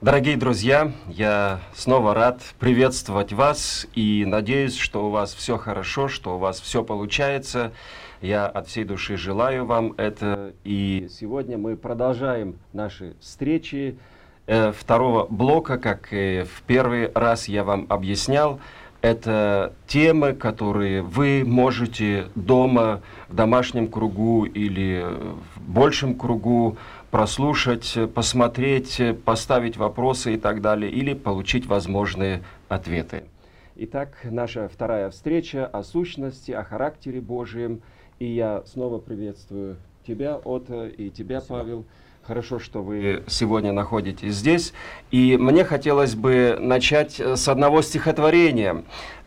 Дорогие друзья, я снова рад приветствовать вас и надеюсь, что у вас все хорошо, что у вас все получается. Я от всей души желаю вам это. И сегодня мы продолжаем наши встречи э, второго блока, как и в первый раз я вам объяснял. Это темы, которые вы можете дома, в домашнем кругу или в большем кругу прослушать, посмотреть, поставить вопросы и так далее, или получить возможные ответы. Итак, наша вторая встреча о сущности, о характере Божьем. И я снова приветствую тебя, Ота, и тебя, Спасибо. Павел. Хорошо, что вы сегодня находитесь здесь. И мне хотелось бы начать с одного стихотворения.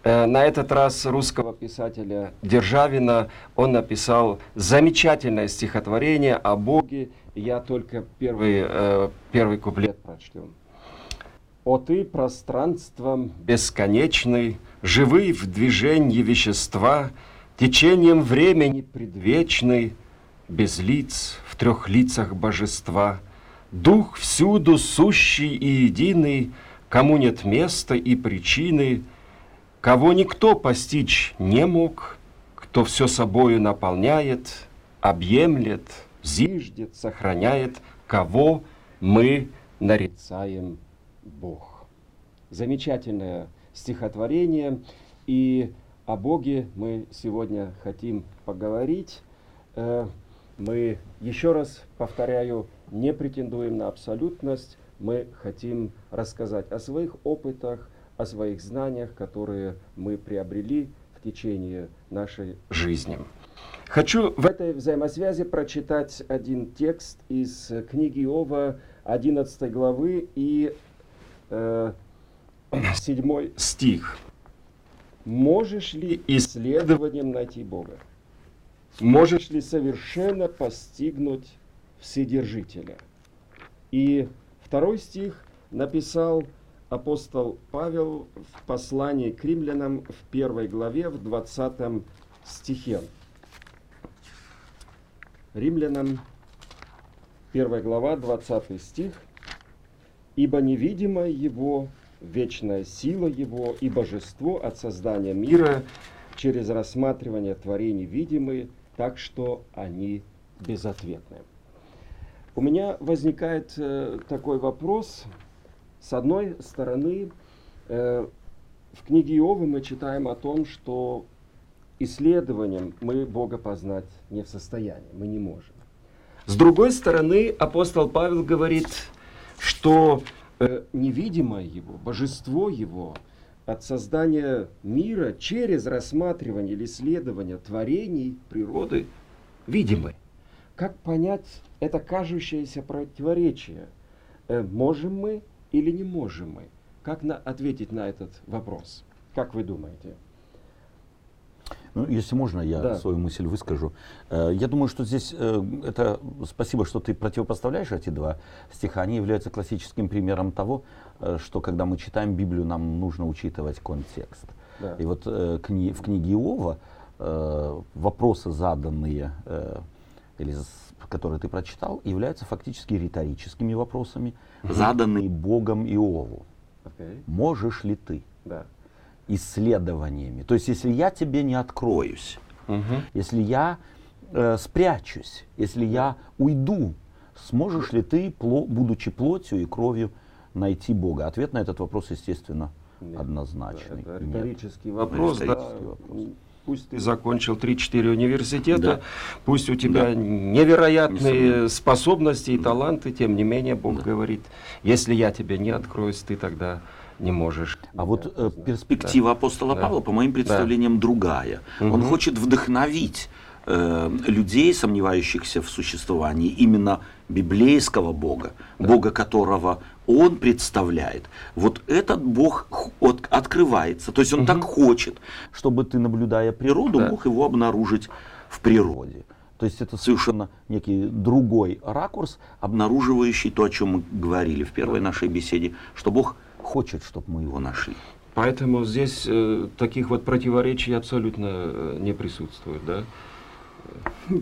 Э, на этот раз русского писателя Державина. Он написал замечательное стихотворение о Боге. Я только первый, э, первый куплет прочту. «О ты, пространством бесконечный, живый в движении вещества, течением времени предвечный, без лиц, в трех лицах божества, дух всюду сущий и единый, кому нет места и причины — кого никто постичь не мог, кто все собою наполняет, объемлет, зиждет, сохраняет, кого мы нарицаем Бог. Замечательное стихотворение, и о Боге мы сегодня хотим поговорить. Э, мы, еще раз повторяю, не претендуем на абсолютность, мы хотим рассказать о своих опытах, о своих знаниях, которые мы приобрели в течение нашей жизни. Хочу в этой взаимосвязи прочитать один текст из книги Иова 11 главы и э, 7 стих. «Можешь ли исследованием найти Бога? Можешь ли совершенно постигнуть Вседержителя?» И второй стих написал апостол Павел в послании к римлянам в первой главе, в 20 стихе. Римлянам, первая глава, 20 стих. «Ибо невидимое Его, вечная сила Его и божество от создания мира через рассматривание творений видимые, так что они безответны». У меня возникает э, такой вопрос – с одной стороны, э, в книге Иова мы читаем о том, что исследованием мы Бога познать не в состоянии, мы не можем. С другой стороны, апостол Павел говорит, что э, невидимое Его, божество Его от создания мира через рассматривание или исследование творений природы видимы. Как понять это кажущееся противоречие? Э, можем мы или не можем мы? Как на, ответить на этот вопрос? Как вы думаете? Ну, если можно, я да. свою мысль выскажу. Э, я думаю, что здесь э, это спасибо, что ты противопоставляешь эти два стиха. Они являются классическим примером того, э, что когда мы читаем Библию, нам нужно учитывать контекст. Да. И вот в книге Иова вопросы, заданные или которые ты прочитал, являются фактически риторическими вопросами, угу. заданные Богом Иову. Okay. Можешь ли ты да. исследованиями? То есть, если я тебе не откроюсь, угу. если я э, спрячусь, если я уйду, сможешь ли ты, будучи плотью и кровью, найти Бога? Ответ на этот вопрос, естественно, Нет. однозначный. Да, это риторический Нет. вопрос. Риторический да. вопрос пусть ты закончил 3-4 университета, да. пусть у тебя да. невероятные не способности и таланты, тем не менее Бог да. говорит, если я тебе не откроюсь, ты тогда не можешь. А вот э, перспектива да. апостола да. Павла, по моим представлениям, да. другая. Угу. Он хочет вдохновить э, людей, сомневающихся в существовании именно библейского Бога, да. Бога которого он представляет. Вот этот Бог от, открывается. То есть он угу. так хочет, чтобы ты, наблюдая природу, да. мог его обнаружить в природе. То есть это совершенно некий другой ракурс, обнаруживающий то, о чем мы говорили в первой нашей беседе, что Бог хочет, чтобы мы его нашли. Поэтому здесь э, таких вот противоречий абсолютно э, не присутствует, да?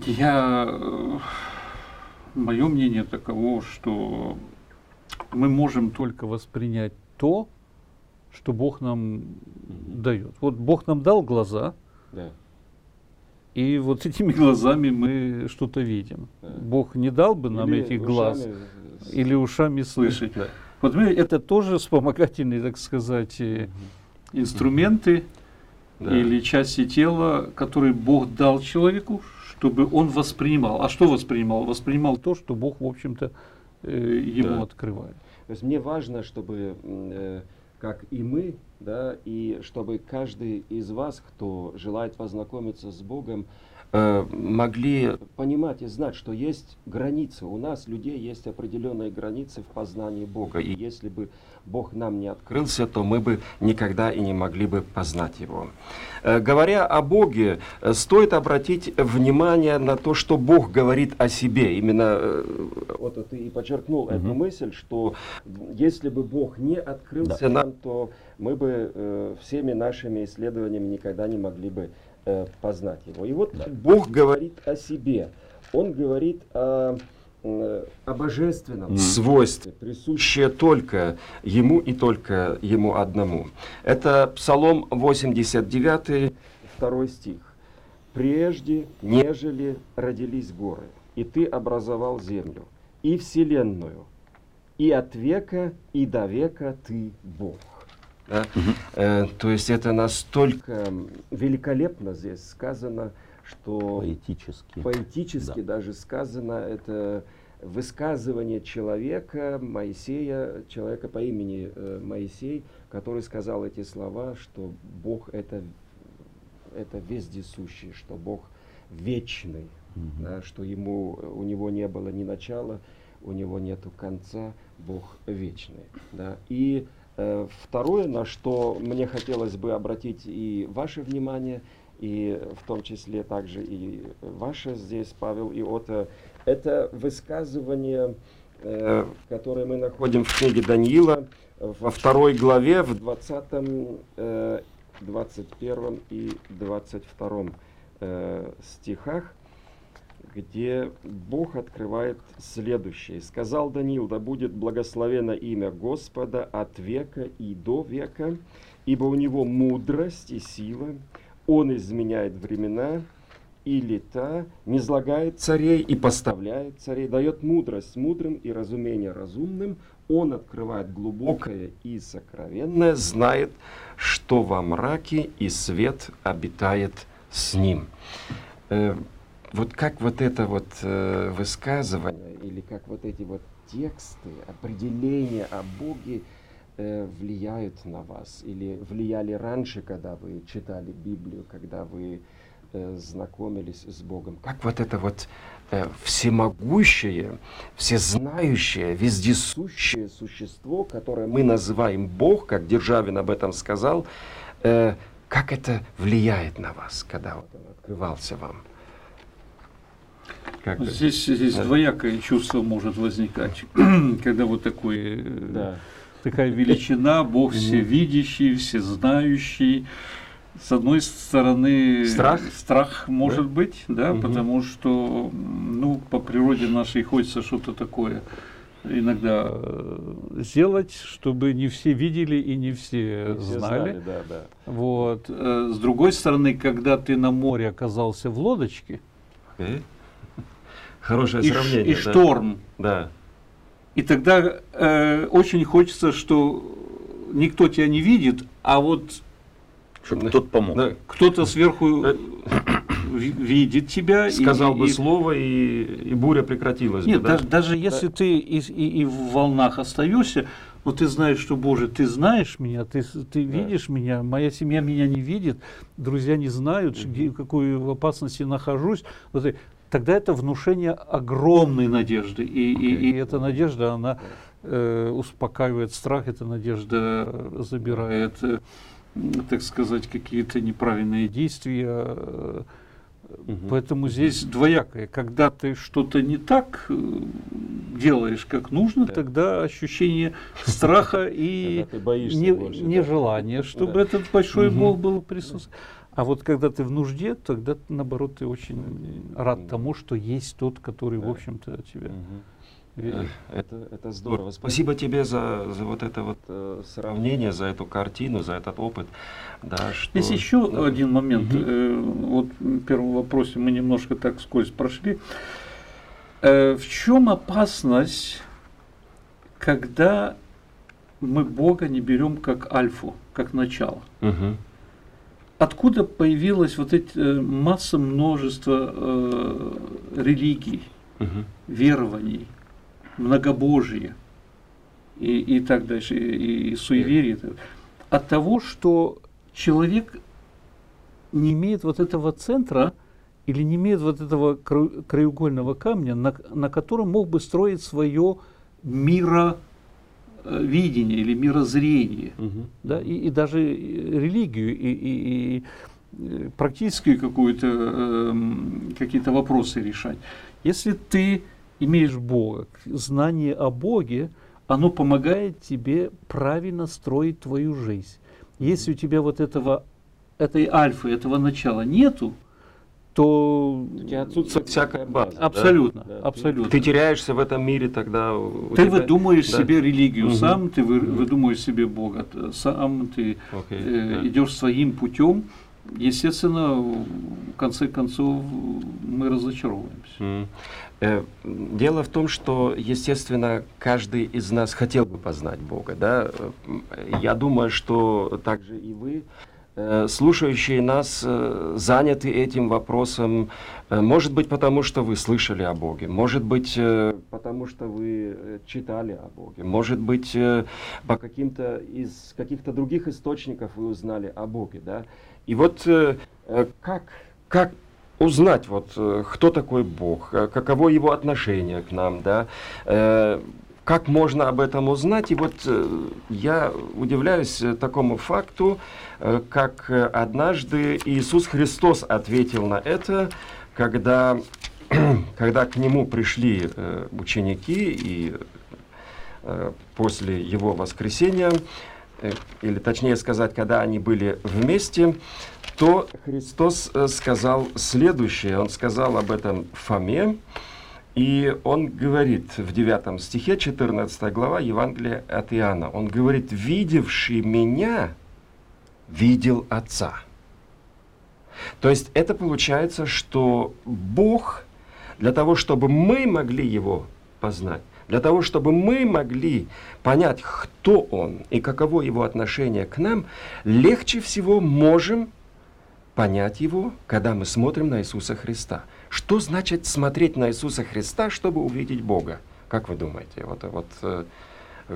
Я... Э, Мое мнение таково, что мы можем только воспринять то, что Бог нам дает. Вот Бог нам дал глаза, да. и вот этими глазами мы что-то видим. Да. Бог не дал бы нам или этих глаз, ушами... или ушами слышать. Да. Вот мы, это тоже вспомогательные, так сказать, угу. инструменты да. или части тела, которые Бог дал человеку, чтобы он воспринимал. А что воспринимал? Воспринимал то, что Бог, в общем-то, э, ему да. открывает. То есть мне важно, чтобы э, как и мы, да, и чтобы каждый из вас, кто желает познакомиться с Богом, Э, могли понимать и знать, что есть границы. У нас, людей, есть определенные границы в познании Бога. И если бы Бог нам не открылся, то мы бы никогда и не могли бы познать Его. Э, говоря о Боге, э, стоит обратить внимание на то, что Бог говорит о себе. Именно вот ты и подчеркнул угу. эту мысль, что если бы Бог не открылся да. нам, то мы бы всеми нашими исследованиями никогда не могли бы э, познать его. И вот да. Бог говорит о себе. Он говорит о, э, о божественном свойстве, присущее только ему и только ему одному. Это Псалом 89, второй стих. «Прежде, нежели родились горы, и ты образовал землю, и вселенную, и от века, и до века ты Бог». Да? Угу. Э, то есть это настолько великолепно здесь сказано, что поэтически, поэтически да. даже сказано это высказывание человека, Моисея, человека по имени э, Моисей, который сказал эти слова, что Бог это, это вездесущий, что Бог вечный, угу. да, что ему, у него не было ни начала, у него нету конца, Бог вечный. Да. И Э, второе, на что мне хотелось бы обратить и ваше внимание, и в том числе также и ваше здесь, Павел и Ота, это высказывание, э, которое мы находим в книге Даниила во второй главе, в 20, 21 и 22 э, стихах где Бог открывает следующее. «Сказал Даниил, да будет благословено имя Господа от века и до века, ибо у него мудрость и сила, он изменяет времена и лета, не злагает царей и поставляет царей, дает мудрость мудрым и разумение разумным, он открывает глубокое и сокровенное, знает, что во мраке и свет обитает с ним». Э, вот как вот это вот э, высказывание или как вот эти вот тексты, определения о Боге влияют на вас? Или влияли раньше, когда вы читали Библию, когда вы э, знакомились с Богом? Как вот это вот э, всемогущее, всезнающее, вездесущее существо, которое мы называем Бог, как Державин об этом сказал, э, как это влияет на вас, когда вот он открывался вам? Как здесь здесь да. двоякое чувство может возникать, когда вот такой, э, да. Такая величина, Бог всевидящий, всезнающий. С одной стороны, страх, страх может да? быть, да, угу. потому что, ну, по природе нашей хочется что-то такое иногда э, сделать, чтобы не все видели и не все, не все знали. знали да, да. Вот. Э, с другой стороны, когда ты на море оказался в лодочке. Хорошее и сравнение. И да? шторм. Да. И тогда э, очень хочется, что никто тебя не видит, а вот чтобы кто-то помог. Да. Кто-то сверху да. видит тебя. Сказал и, бы и, слово, и, и буря прекратилась Нет, бы. Даже, да? даже если да. ты и, и, и в волнах остаешься, но ты знаешь, что, Боже, ты знаешь меня, ты, ты да. видишь меня, моя семья меня не видит, друзья не знают, угу. где, в какой опасности нахожусь. Вот, тогда это внушение огромной надежды. И, okay. и, и эта надежда, она э, успокаивает страх, эта надежда забирает, э, так сказать, какие-то неправильные действия. Угу. Поэтому здесь двоякое. Когда ты что-то не так э, делаешь, как нужно, да. тогда ощущение страха и нежелания, чтобы этот большой Бог был присутствовать. А вот когда ты в нужде, тогда наоборот ты очень рад тому, что есть тот, который, да. в общем-то, тебя. Э, это, это здорово. Спасибо тебе за, за вот это вот э, сравнение, за эту картину, за этот опыт. Да, что... Есть еще да. один момент. Угу. Э, вот в первом вопросе мы немножко так скользь прошли. Э, в чем опасность, когда мы Бога не берем как альфу, как начало? Угу. Откуда появилась вот эта э, масса множества э, религий, угу. верований, многобожие и, и так дальше, и, и суеверие. От того, что человек не имеет вот этого центра или не имеет вот этого краеугольного камня, на, на котором мог бы строить свое мировидение или мирозрение, угу. да, и, и даже религию, и, и, и практически какую-то, э, какие-то вопросы решать. Если ты имеешь Бога, знание о Боге, оно помогает тебе правильно строить твою жизнь. Если у тебя вот этого, этой альфы, этого начала нету, то у тебя отсутствует всякая база. Абсолютно, да? абсолютно. Ты теряешься в этом мире тогда. Ты тебя... выдумаешь да. себе религию угу. сам, ты вы, выдумаешь себе Бога сам, ты okay, э, да. идешь своим путем. Естественно, в конце концов мы разочаровываемся. Mm. Э, дело в том, что, естественно, каждый из нас хотел бы познать Бога. Да? Я думаю, что также и вы, э, слушающие нас, э, заняты этим вопросом. Может быть, потому что вы слышали о Боге, может быть, потому что вы читали о Боге, может быть, по каким-то из каких-то других источников вы узнали о Боге. Да? И вот как, как узнать, вот, э, кто такой Бог, э, каково его отношение к нам, да, э, как можно об этом узнать? И вот я удивляюсь такому факту, как однажды Иисус Христос ответил на это, когда, когда к нему пришли ученики и после его воскресения, или точнее сказать, когда они были вместе, то Христос э, сказал следующее. Он сказал об этом Фоме, и он говорит в 9 стихе, 14 глава Евангелия от Иоанна, он говорит, «Видевший меня, видел Отца». То есть это получается, что Бог для того, чтобы мы могли Его познать, для того, чтобы мы могли понять, кто Он и каково Его отношение к нам, легче всего можем понять его, когда мы смотрим на Иисуса Христа. Что значит смотреть на Иисуса Христа, чтобы увидеть Бога? Как вы думаете? Вот, вот э,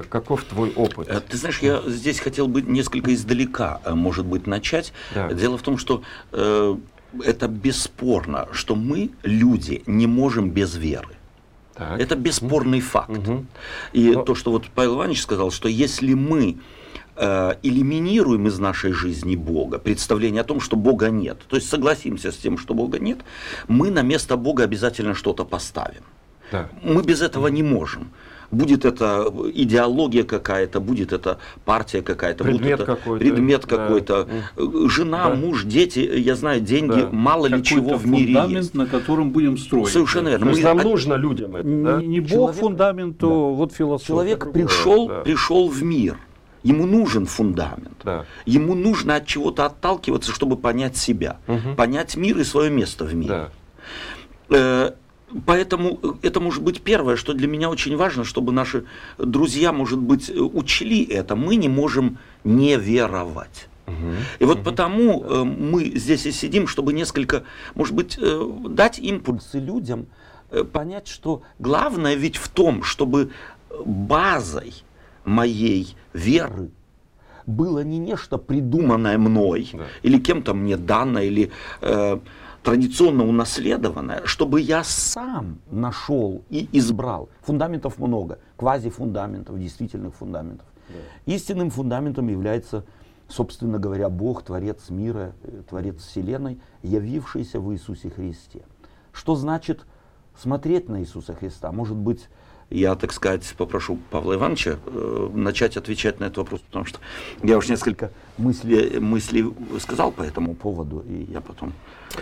Каков твой опыт? Э, ты знаешь, я здесь хотел бы несколько издалека, э, может быть, начать. Да. Дело в том, что э, это бесспорно, что мы, люди, не можем без веры. Так. Это бесспорный факт. Угу. И Но... то, что вот Павел Иванович сказал, что если мы Э, элиминируем из нашей жизни Бога, представление о том, что Бога нет, то есть согласимся с тем, что Бога нет, мы на место Бога обязательно что-то поставим. Да. Мы без этого не можем. Будет это идеология какая-то, будет это партия какая-то, предмет какой-то, предмет да. какой-то, жена, да. муж, дети, я знаю, деньги, да. мало ли чего в мире фундамент, есть. на котором будем строить. Совершенно верно. Мы, нам нужно людям это. Да? Не Бог Человек, фундамент, то да. вот философия. Человек пришел, да. пришел в мир Ему нужен фундамент. Да. Ему нужно от чего-то отталкиваться, чтобы понять себя, угу. понять мир и свое место в мире. Да. Э, поэтому это может быть первое, что для меня очень важно, чтобы наши друзья, может быть, учли это. Мы не можем не веровать. И вот потому э, мы здесь и сидим, чтобы несколько, может быть, э, дать импульсы людям, э, понять, что главное ведь в том, чтобы базой моей веры было не нечто придуманное мной да. или кем-то мне данное или э, традиционно унаследованное, чтобы я сам нашел и избрал. Фундаментов много, квазифундаментов, действительных фундаментов. Да. Истинным фундаментом является, собственно говоря, Бог, Творец мира, э, Творец Вселенной, явившийся в Иисусе Христе. Что значит смотреть на Иисуса Христа? Может быть, я, так сказать, попрошу Павла Ивановича э, начать отвечать на этот вопрос, потому что я уж несколько мыслей, мыслей сказал по этому поводу, и я потом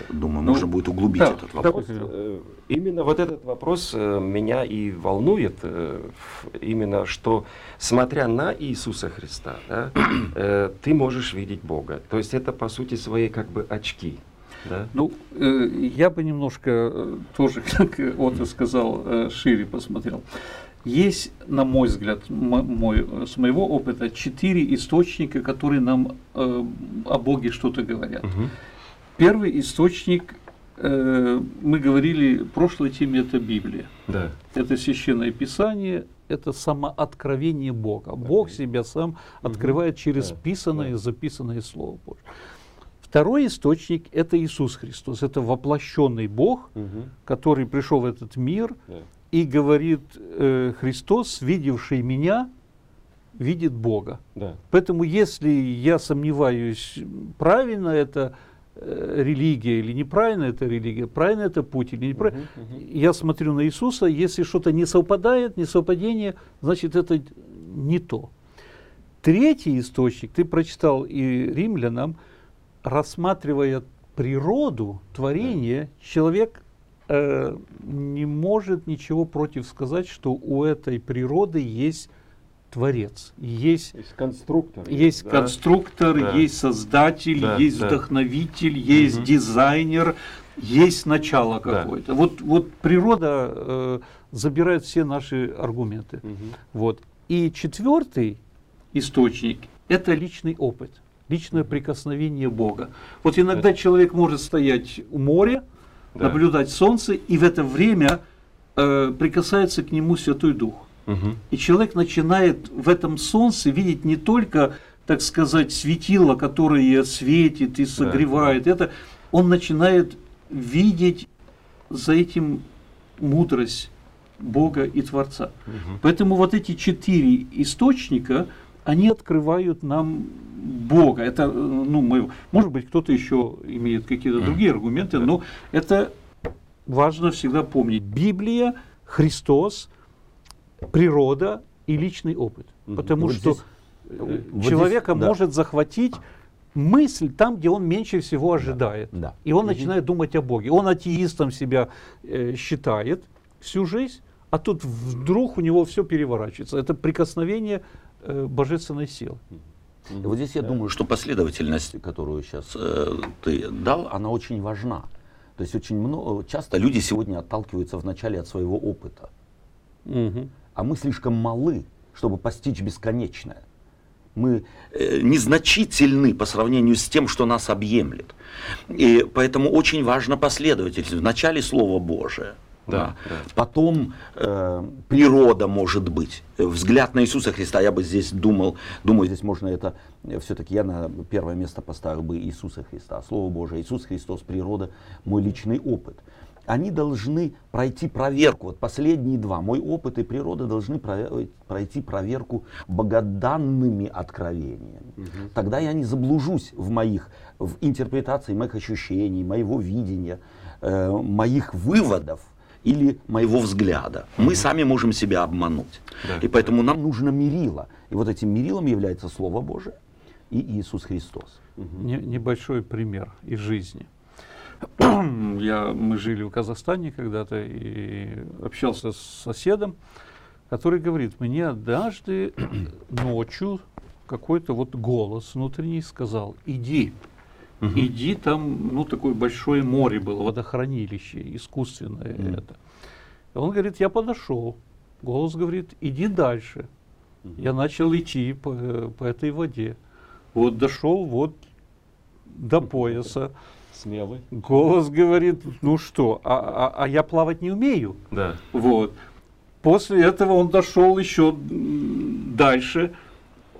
думаю, ну, можно будет углубить да, этот вопрос. Да, вот, э, именно вот этот вопрос э, меня и волнует, э, именно что, смотря на Иисуса Христа, да, э, ты можешь видеть Бога. То есть это, по сути, свои как бы очки. Да? Ну, э, я бы немножко э, тоже, как Отто сказал, э, шире посмотрел. Есть, на мой взгляд, мой, с моего опыта, четыре источника, которые нам э, о Боге что-то говорят. Угу. Первый источник, э, мы говорили в прошлой теме, это Библия. Да. Это священное писание, это самооткровение Бога. Бог себя сам открывает через писанное, записанное Слово Божье. Второй источник – это Иисус Христос. Это воплощенный Бог, угу. который пришел в этот мир да. и говорит, э, Христос, видевший меня, видит Бога. Да. Поэтому если я сомневаюсь, правильно это э, религия или неправильно это религия, правильно это путь или неправильно, угу, угу. я смотрю на Иисуса, если что-то не совпадает, не совпадение, значит это не то. Третий источник, ты прочитал и римлянам, рассматривая природу, творение, человек э, не может ничего против сказать, что у этой природы есть творец, есть, есть конструктор, есть да? конструктор, да. есть создатель, да, есть да. вдохновитель, есть угу. дизайнер, есть начало какое-то. Да. Вот вот природа э, забирает все наши аргументы. Угу. Вот и четвертый источник это личный опыт личное прикосновение Бога. Вот иногда человек может стоять у моря, да. наблюдать солнце, и в это время э, прикасается к нему Святой Дух. Угу. И человек начинает в этом солнце видеть не только, так сказать, светило, которое светит и согревает. Да. Это он начинает видеть за этим мудрость Бога и Творца. Угу. Поэтому вот эти четыре источника, они открывают нам Бога. Это, ну, мы, может быть, кто-то еще имеет какие-то другие аргументы, но это важно всегда помнить. Библия, Христос, природа и личный опыт. Потому вот что здесь, э, человека здесь, да. может захватить мысль там, где он меньше всего ожидает. Да, да. И он угу. начинает думать о Боге. Он атеистом себя э, считает всю жизнь, а тут вдруг у него все переворачивается. Это прикосновение божественной силы. И вот здесь я думаю, что последовательность, которую сейчас э, ты дал, она очень важна. То есть очень много, часто люди сегодня отталкиваются вначале от своего опыта. Угу. А мы слишком малы, чтобы постичь бесконечное. Мы э, незначительны по сравнению с тем, что нас объемлет. И поэтому очень важна последовательность. Вначале Слово Божие – да, да. Потом э, природа может быть. Взгляд на Иисуса Христа, я бы здесь думал, думаю, здесь можно это, все-таки я на первое место поставил бы Иисуса Христа. Слово Божие, Иисус Христос, природа, мой личный опыт. Они должны пройти проверку. Вот последние два, мой опыт и природа должны пройти проверку богоданными откровениями. Угу. Тогда я не заблужусь в моих, в интерпретации моих ощущений, моего видения, э, моих выводов или моего взгляда. Мы сами можем себя обмануть. Да. И поэтому нам нужно мерило. И вот этим мерилом является Слово Божие и Иисус Христос. Не, небольшой пример из жизни. Я, мы жили в Казахстане когда-то и общался с соседом, который говорит, мне однажды ночью какой-то вот голос внутренний сказал, иди, Угу. Иди там, ну, такое большое море было, водохранилище, искусственное угу. это. И он говорит, я подошел. Голос говорит, иди дальше. Угу. Я начал идти по, по этой воде. Вот дошел вот до пояса. Смелый. Голос говорит, ну что, а, а, а я плавать не умею. Да. Вот. После этого он дошел еще дальше.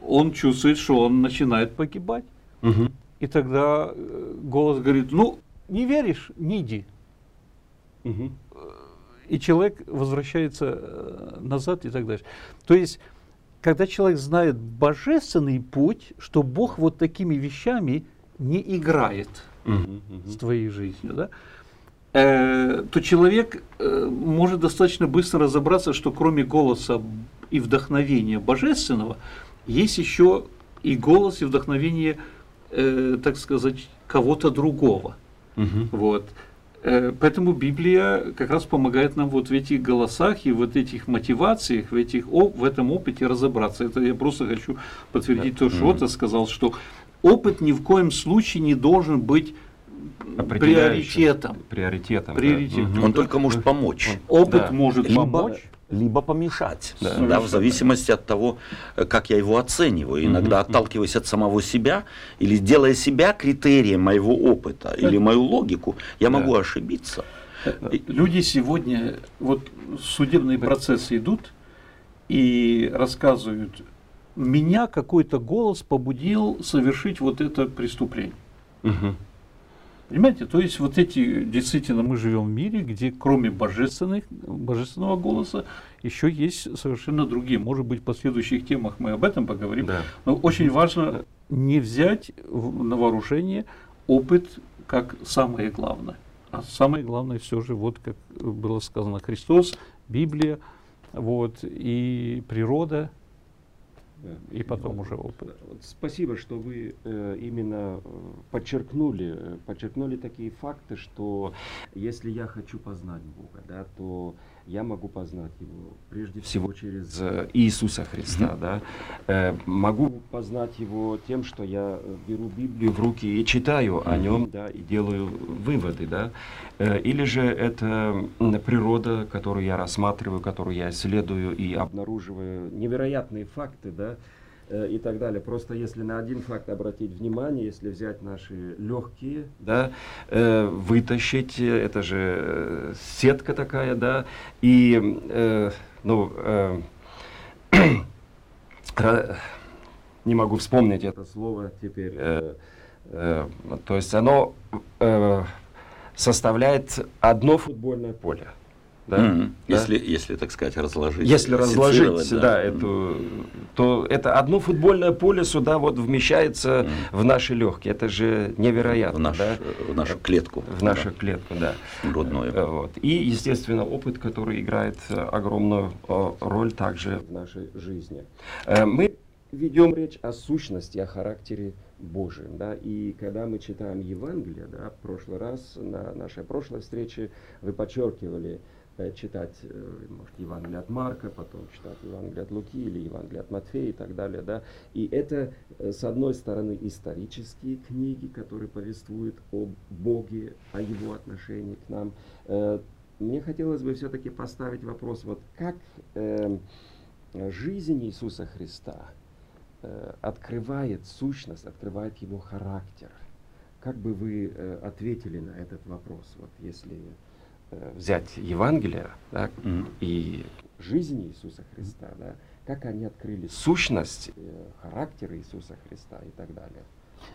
Он чувствует, что он начинает погибать. Угу. И тогда э, голос говорит, ну, не веришь, не иди. Угу. И человек возвращается э, назад и так дальше. То есть, когда человек знает божественный путь, что Бог вот такими вещами не играет угу, угу. с твоей жизнью, да, э, то человек э, может достаточно быстро разобраться, что кроме голоса и вдохновения божественного, есть еще и голос и вдохновение, э, так сказать, кого-то другого. Угу. Вот. Э, поэтому Библия как раз помогает нам вот в этих голосах и вот этих мотивациях, в, этих, в этом опыте разобраться. Это я просто хочу подтвердить да. то, что mm-hmm. сказал, что опыт ни в коем случае не должен быть приоритетом. Приоритетом. приоритетом. Да. Он только может помочь. Опыт да. может либо, помочь. Либо помешать, да. Да, в зависимости от того, как я его оцениваю. Иногда угу. отталкиваясь от самого себя или делая себя критерием моего опыта или мою логику, я да. могу ошибиться. Люди сегодня, вот судебные процессы идут и рассказывают, меня какой-то голос побудил совершить вот это преступление. Угу. Понимаете, то есть вот эти, действительно, мы живем в мире, где кроме божественных, божественного голоса еще есть совершенно другие. Может быть, в последующих темах мы об этом поговорим. Да. Но очень важно не взять на вооружение опыт как самое главное. А самое главное все же, вот как было сказано, Христос, Библия, вот, и природа, и потом уже опыт. Спасибо, что вы э, именно э, подчеркнули, э, подчеркнули такие факты, что если я хочу познать Бога, да, то я могу познать Его прежде всего через э, Иисуса Христа. Mm-hmm. Да? Э, могу познать Его тем, что я беру Библию в руки и читаю о Нем да, и делаю выводы. Да? Э, или же это природа, которую я рассматриваю, которую я исследую и обнаруживаю невероятные факты. Да? Э, и так далее. Просто если на один факт обратить внимание, если взять наши легкие, да, э, вытащить, э, это же э, сетка такая, да, и, э, ну, э, не могу вспомнить это слово теперь, э, э, то есть оно э, составляет одно футбольное поле. Да? Mm-hmm. Да? Если, если, так сказать, разложить. Если разложить, да, да эту, то это одно футбольное поле сюда вот вмещается mm-hmm. в наши легкие. Это же невероятно. В, наш, да? в нашу клетку. В нашу да. клетку, да. Грудную. Э, вот. И, естественно, опыт, который играет э, огромную роль также в нашей жизни. Э, мы ведем речь о сущности, о характере Божьем. Да? И когда мы читаем Евангелие, да, в прошлый раз, на нашей прошлой встрече, вы подчеркивали, Э, читать, э, может, Евангелие от Марка, потом читать Евангелие от Луки или Евангелие от Матфея и так далее. Да? И это, э, с одной стороны, исторические книги, которые повествуют о Боге, о Его отношении к нам. Мне хотелось бы все-таки поставить вопрос, вот как э, жизнь Иисуса Христа э, открывает сущность, открывает Его характер. Как бы вы э, ответили на этот вопрос, вот если Э, взять Евангелие да, mm-hmm. и жизнь Иисуса Христа, да, как они открыли сущность, э, характер Иисуса Христа и так далее.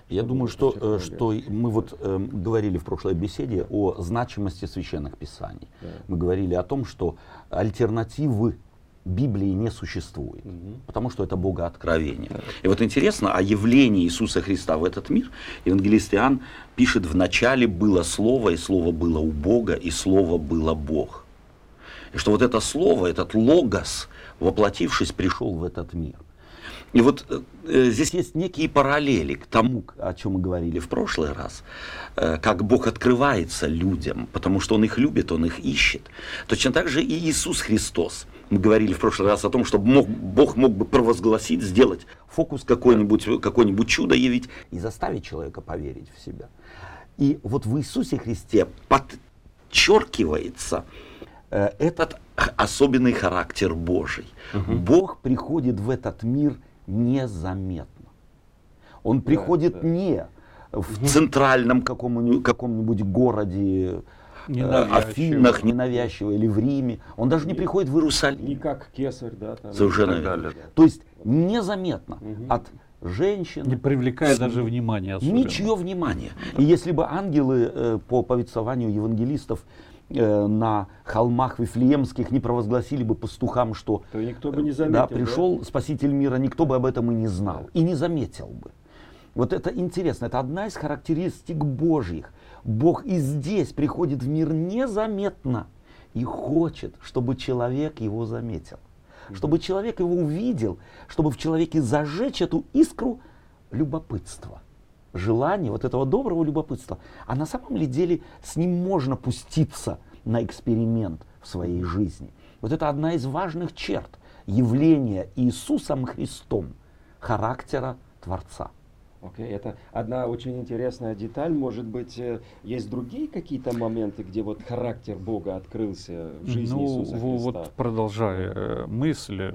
Я думаю, что, э, что мы вот э, говорили в прошлой беседе о значимости священных писаний. Да. Мы говорили о том, что альтернативы Библии не существует, угу. потому что это Богооткровение. Да. И вот интересно, о явлении Иисуса Христа в этот мир евангелист Иоанн пишет, в начале было Слово, и Слово было у Бога, и Слово было Бог. И что вот это Слово, этот Логос, воплотившись, пришел в этот мир. И вот э, здесь есть некие параллели к тому, о чем мы говорили в прошлый раз, э, как Бог открывается людям, потому что Он их любит, Он их ищет. Точно так же и Иисус Христос – мы говорили в прошлый раз о том, что мог, Бог мог бы провозгласить, сделать фокус какой-нибудь, какое-нибудь чудо явить и заставить человека поверить в себя. И вот в Иисусе Христе подчеркивается э, этот особенный характер Божий. Угу. Бог приходит в этот мир незаметно. Он приходит да, не в центральном каком-нибудь, каком-нибудь городе. Афинах ненавязчиво или в Риме. Он даже не приходит в Иерусалим. Не как кесарь, да. Там, Совершенно верно. То есть незаметно угу. от женщин. Не привлекая с... даже внимания. Особенно. Ничье внимания. И если бы ангелы э, по повествованию евангелистов э, на холмах Вифлеемских не провозгласили бы пастухам, что То никто бы не заметил, да, пришел да? Спаситель мира, никто бы об этом и не знал, и не заметил бы. Вот это интересно, это одна из характеристик Божьих. Бог и здесь приходит в мир незаметно и хочет, чтобы человек его заметил. Чтобы человек его увидел, чтобы в человеке зажечь эту искру любопытства, желания, вот этого доброго любопытства. А на самом ли деле с ним можно пуститься на эксперимент в своей жизни. Вот это одна из важных черт явления Иисусом Христом характера Творца. Окей, okay. это одна очень интересная деталь. Может быть, э, есть другие какие-то моменты, где вот характер Бога открылся в жизни ну, Иисуса Христа? Вот продолжая э, мысль,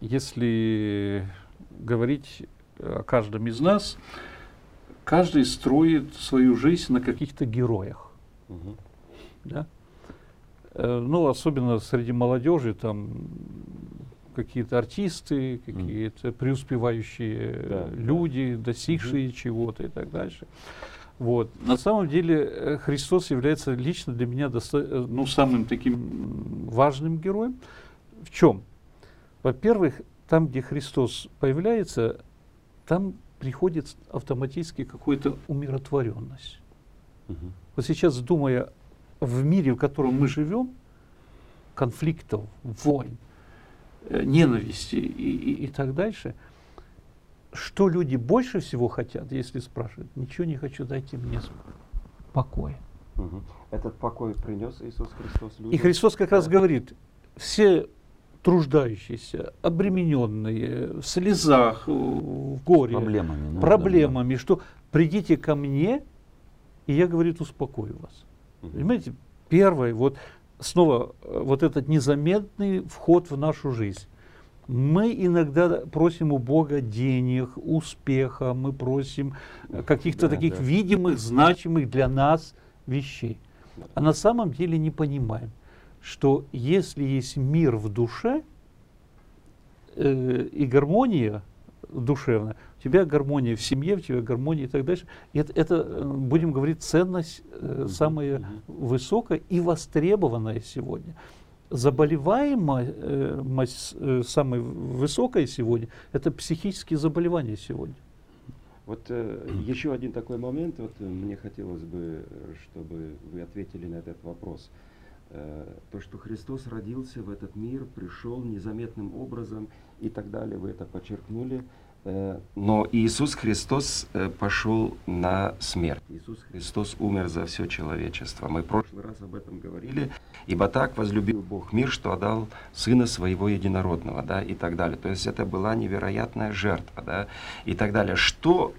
если говорить о каждом из нас, каждый строит свою жизнь на каких-то героях. Угу. Да? Э, ну, особенно среди молодежи, там какие-то артисты, какие-то преуспевающие да, люди, да. достигшие угу. чего-то и так дальше. Вот. На самом деле э, Христос является лично для меня доста- э, ну, самым таким важным героем. В чем? Во-первых, там, где Христос появляется, там приходит автоматически какая-то умиротворенность. Угу. Вот сейчас, думая в мире, в котором мы живем, конфликтов, войн, Э, ненависти и, и, и так дальше. Что люди больше всего хотят, если спрашивают, ничего не хочу, дайте мне покоя. Угу. Этот покой принес Иисус Христос людям. И Христос как раз говорит, все труждающиеся, обремененные, в слезах, в горе, проблемами, ну, проблемами да, что придите ко мне, и я, говорит, успокою вас. Угу. Понимаете, первое, вот снова э, вот этот незаметный вход в нашу жизнь. Мы иногда просим у Бога денег, успеха, мы просим э, каких-то да, таких да. видимых, значимых для нас вещей. А на самом деле не понимаем, что если есть мир в душе э, и гармония душевная, у тебя гармония в семье, у тебя гармония и так дальше. И это, это э, будем говорить, ценность э, самая высокая и востребованная сегодня. Заболеваемость э, самая высокая сегодня – это психические заболевания сегодня. Вот э, еще один такой момент, вот мне хотелось бы, чтобы вы ответили на этот вопрос. Э, то, что Христос родился в этот мир, пришел незаметным образом и так далее, вы это подчеркнули. Э, но Иисус Христос э, пошел на смерть. Иисус Христос умер за все человечество. Мы в прошлый раз об этом говорили. Ибо так возлюбил Бог мир, что отдал Сына Своего Единородного, да, и так далее. То есть это была невероятная жертва, да, и так далее. Что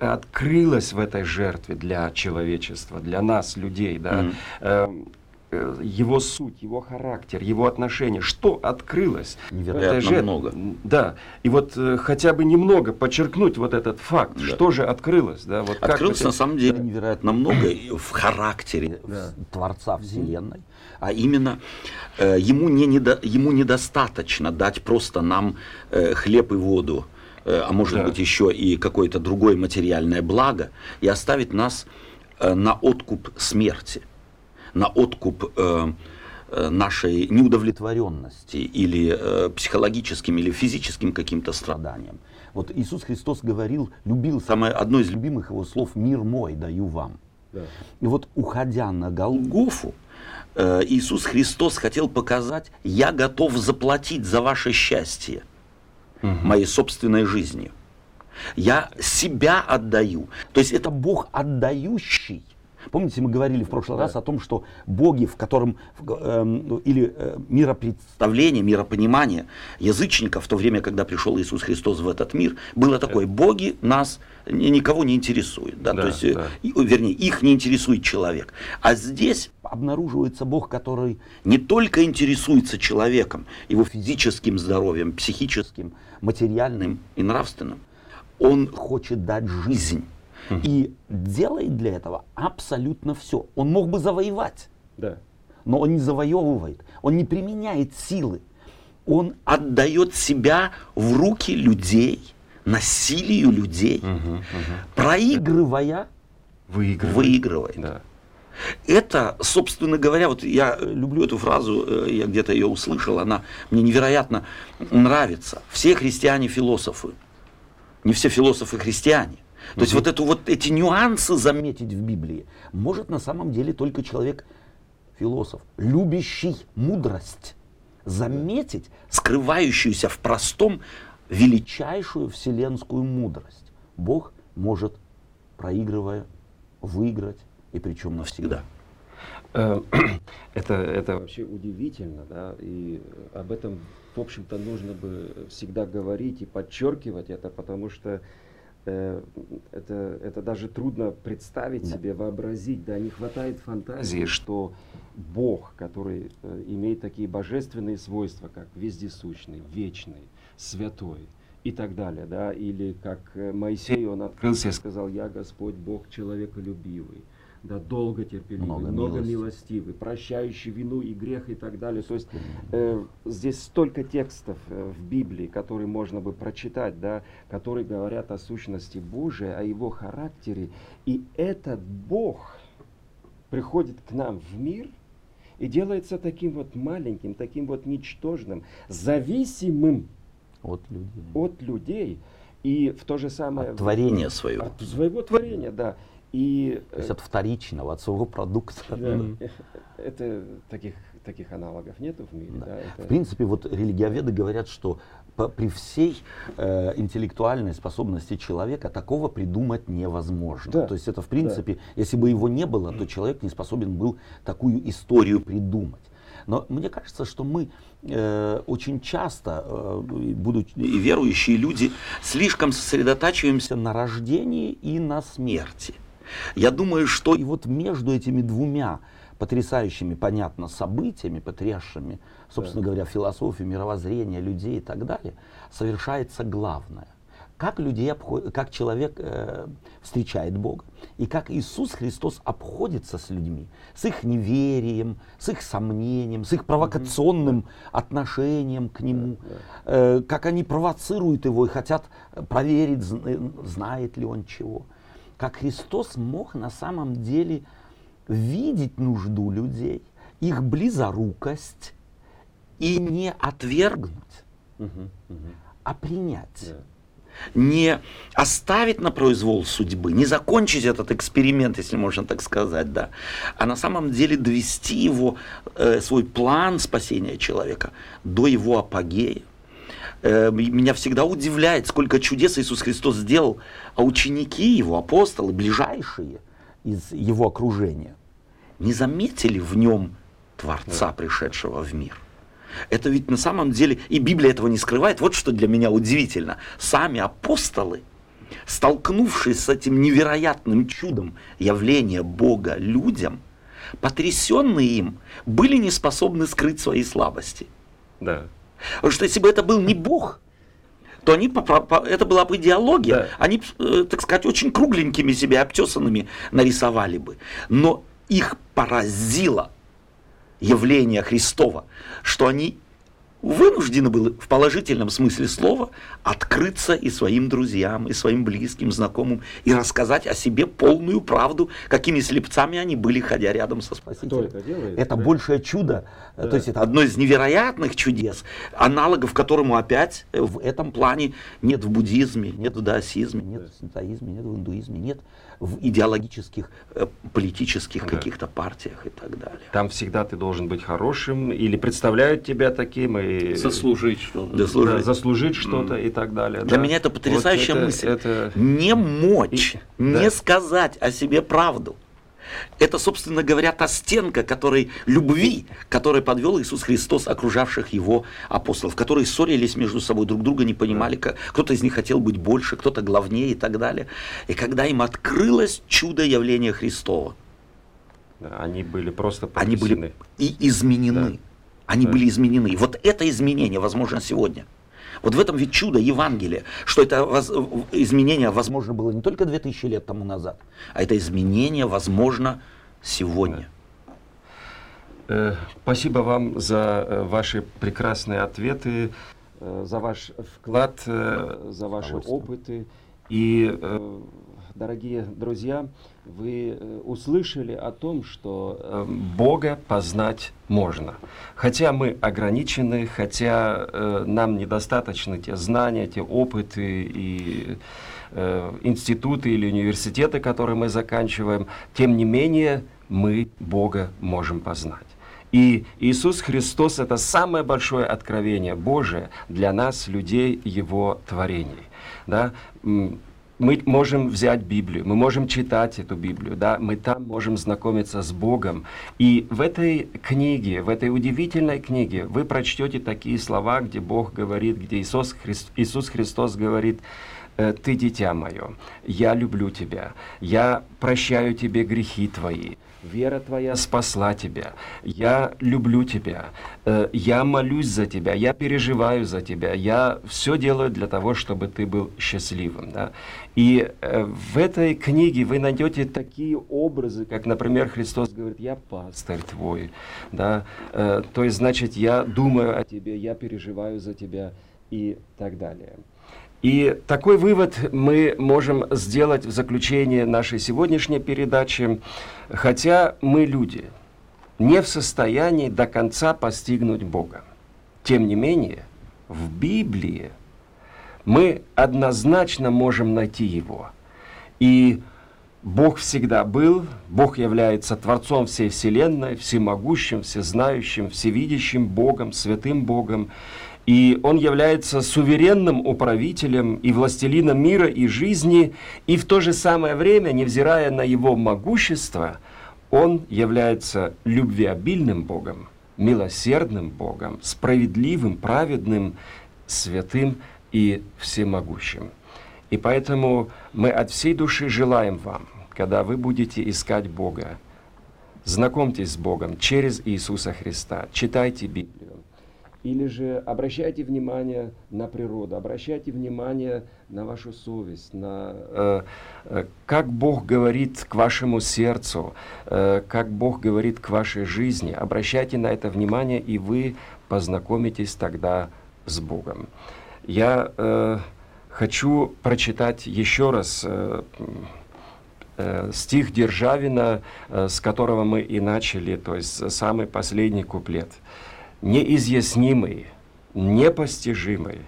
открылось в этой жертве для человечества, для нас, людей, да, mm-hmm. Э, его суть, его характер, его отношения, что открылось. Невероятно же, много. Да, и вот э, хотя бы немного подчеркнуть вот этот факт, да. что же открылось. Да, вот открылось как на самом деле невероятно много в характере да. Творца Вселенной, а именно э, ему, не недо, ему недостаточно дать просто нам э, хлеб и воду, э, а может да. быть еще и какое-то другое материальное благо, и оставить нас э, на откуп смерти на откуп э, э, нашей неудовлетворенности или э, психологическим или физическим каким-то страданиям. Вот Иисус Христос говорил, любил, самое одно из любимых его слов, «Мир мой даю вам». Да. И вот уходя на Голгофу, Иисус Христос хотел показать, я готов заплатить за ваше счастье угу. моей собственной жизнью. Я себя отдаю. То есть это Бог отдающий Помните, мы говорили в прошлый да. раз о том, что боги, в котором э, или э, миропредставление, миропонимание язычников в то время, когда пришел Иисус Христос в этот мир, было такое: боги нас никого не интересуют, да, да то есть, э, да. Вернее, их не интересует человек. А здесь обнаруживается Бог, который не только интересуется человеком, его физическим здоровьем, психическим, материальным и нравственным, он хочет дать жизнь и делает для этого абсолютно все. Он мог бы завоевать, да. но он не завоевывает, он не применяет силы. Он отдает себя в руки людей, насилию людей, угу, угу. проигрывая, выигрывает. выигрывает. Да. Это, собственно говоря, вот я люблю эту фразу, э, я где-то ее услышал, она мне невероятно нравится. Все христиане философы не все философы христиане. То есть вот, эту, вот эти нюансы заметить в Библии может на самом деле только человек, философ, любящий мудрость, заметить скрывающуюся в простом величайшую вселенскую мудрость. Бог может, проигрывая, выиграть, и причем навсегда. Э, это, это вообще удивительно, да, и об этом, в общем-то, нужно бы всегда говорить и подчеркивать это, потому что это, это даже трудно представить да. себе, вообразить, да, не хватает фантазии, что Бог, который э, имеет такие божественные свойства, как вездесущный, вечный, святой и так далее, да, или как Моисей, он открылся и сказал, я Господь Бог человеколюбивый, да, долго терпеливый, много, много милостивый, прощающий вину и грех и так далее. То есть э, здесь столько текстов э, в Библии, которые можно бы прочитать, да, которые говорят о сущности Божией, о его характере. И этот Бог приходит к нам в мир и делается таким вот маленьким, таким вот ничтожным, зависимым от людей. От людей. И в то же самое... От творения своего. От своего творения, да. И, То есть от вторичного, от своего продукта. Да, это таких, таких аналогов нету в мире. Да. Да, это... В принципе, вот религиоведы говорят, что по, при всей э, интеллектуальной способности человека такого придумать невозможно. Да. То есть это, в принципе, да. если бы его не было, то человек не способен был такую историю придумать. Но мне кажется, что мы э, очень часто, э, будучи верующие люди, слишком сосредотачиваемся на рождении и на смерти. Я думаю, что и вот между этими двумя потрясающими, понятно, событиями, потрясшими, собственно да. говоря, философию, мировоззрение людей и так далее, совершается главное. Как, людей обход... как человек э, встречает Бога, и как Иисус Христос обходится с людьми, с их неверием, с их сомнением, с их провокационным отношением к Нему, э, как они провоцируют Его и хотят проверить, знает ли Он чего как Христос мог на самом деле видеть нужду людей, их близорукость и не отвергнуть, угу, угу. а принять. Да. Не оставить на произвол судьбы, не закончить этот эксперимент, если можно так сказать, да, а на самом деле довести его, э, свой план спасения человека до его апогея. Э, меня всегда удивляет, сколько чудес Иисус Христос сделал, а ученики его, апостолы, ближайшие из его окружения, не заметили в нем Творца, пришедшего в мир. Это ведь на самом деле, и Библия этого не скрывает, вот что для меня удивительно. Сами апостолы, столкнувшись с этим невероятным чудом явления Бога людям, потрясенные им, были не способны скрыть свои слабости. Да. Потому что если бы это был не Бог, то они, это была бы идеология, да. они, э, так сказать, очень кругленькими себя обтесанными нарисовали бы. Но их поразило явление Христова, что они вынуждены были в положительном смысле слова открыться и своим друзьям, и своим близким, знакомым, и рассказать о себе полную правду, какими слепцами они были, ходя рядом со Спасителем. это делает? Это да? большее чудо, да. то есть это одно из невероятных чудес, аналогов которому опять в этом плане нет в буддизме, нет в даосизме, нет в синтоизме, нет в индуизме, нет в идеологических, э, политических да. каких-то партиях и так далее. Там всегда ты должен быть хорошим, или представляют тебя таким, и... Заслужить что-то. Заслужить, да, заслужить что-то mm. и так далее. Для да. меня это потрясающая вот это, мысль. Это... Не мочь, и, не да. сказать о себе правду. Это, собственно говоря, та стенка которой, любви, которой подвел Иисус Христос окружавших его апостолов, которые ссорились между собой, друг друга не понимали, как, кто-то из них хотел быть больше, кто-то главнее и так далее. И когда им открылось чудо явления Христова, да, они были просто потрясены. Они были и изменены. Да. Они да. были изменены. Вот это изменение возможно сегодня. Вот в этом ведь чудо Евангелия, что это воз, изменение возможно было не только 2000 лет тому назад, а это изменение возможно сегодня. Э, спасибо вам за э, ваши прекрасные ответы, э, за ваш вклад, за ваши опыты. И дорогие друзья, вы э, услышали о том, что э, Бога познать можно. Хотя мы ограничены, хотя э, нам недостаточно те знания, те опыты и институты или университеты, которые мы заканчиваем, тем не менее мы Бога можем познать. И Иисус Христос – это самое большое откровение Божие для нас, людей, Его творений. Да? Мы можем взять Библию, мы можем читать эту Библию, да, мы там можем знакомиться с Богом. И в этой книге, в этой удивительной книге вы прочтете такие слова, где Бог говорит, где Иисус, Христ, Иисус Христос говорит, «Э, «Ты дитя мое, я люблю тебя, я прощаю тебе грехи твои, вера твоя спасла тебя, я люблю тебя, э, я молюсь за тебя, я переживаю за тебя, я все делаю для того, чтобы ты был счастливым. Да? И э, в этой книге вы найдете такие образы, как, например, Христос говорит, я пастырь твой, да? Э, то есть, значит, я думаю о тебе, я переживаю за тебя и так далее. И такой вывод мы можем сделать в заключение нашей сегодняшней передачи, хотя мы люди, не в состоянии до конца постигнуть Бога. Тем не менее, в Библии мы однозначно можем найти Его. И Бог всегда был, Бог является Творцом всей Вселенной, всемогущим, всезнающим, всевидящим Богом, святым Богом. И он является суверенным управителем и властелином мира и жизни, и в то же самое время, невзирая на его могущество, он является любвеобильным Богом, милосердным Богом, справедливым, праведным, святым и всемогущим. И поэтому мы от всей души желаем вам, когда вы будете искать Бога, знакомьтесь с Богом через Иисуса Христа, читайте Библию, или же обращайте внимание на природу, обращайте внимание на вашу совесть, на э, э, как Бог говорит к вашему сердцу, э, как Бог говорит к вашей жизни. Обращайте на это внимание, и вы познакомитесь тогда с Богом. Я э, хочу прочитать еще раз э, э, стих Державина, э, с которого мы и начали, то есть самый последний куплет – неизъяснимый, непостижимый,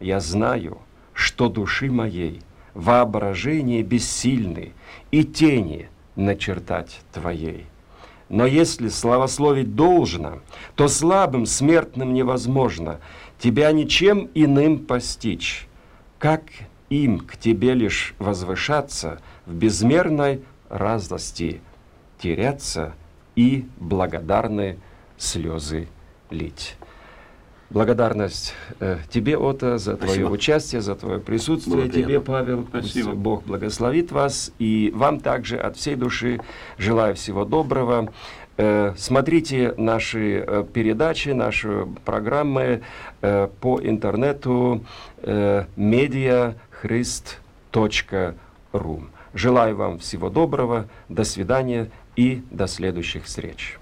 я знаю, что души моей воображение бессильны и тени начертать Твоей. Но если славословить должно, то слабым смертным невозможно. Тебя ничем иным постичь, как им к Тебе лишь возвышаться в безмерной радости, теряться и благодарны слезы лить. Благодарность э, тебе, Ота, за Спасибо. твое участие, за твое присутствие. Благодарю. Тебе, Павел. Спасибо. Пусть Бог благословит вас. И вам также от всей души желаю всего доброго. Э, смотрите наши э, передачи, наши программы э, по интернету э, mediachrist.ru. Желаю вам всего доброго. До свидания и до следующих встреч.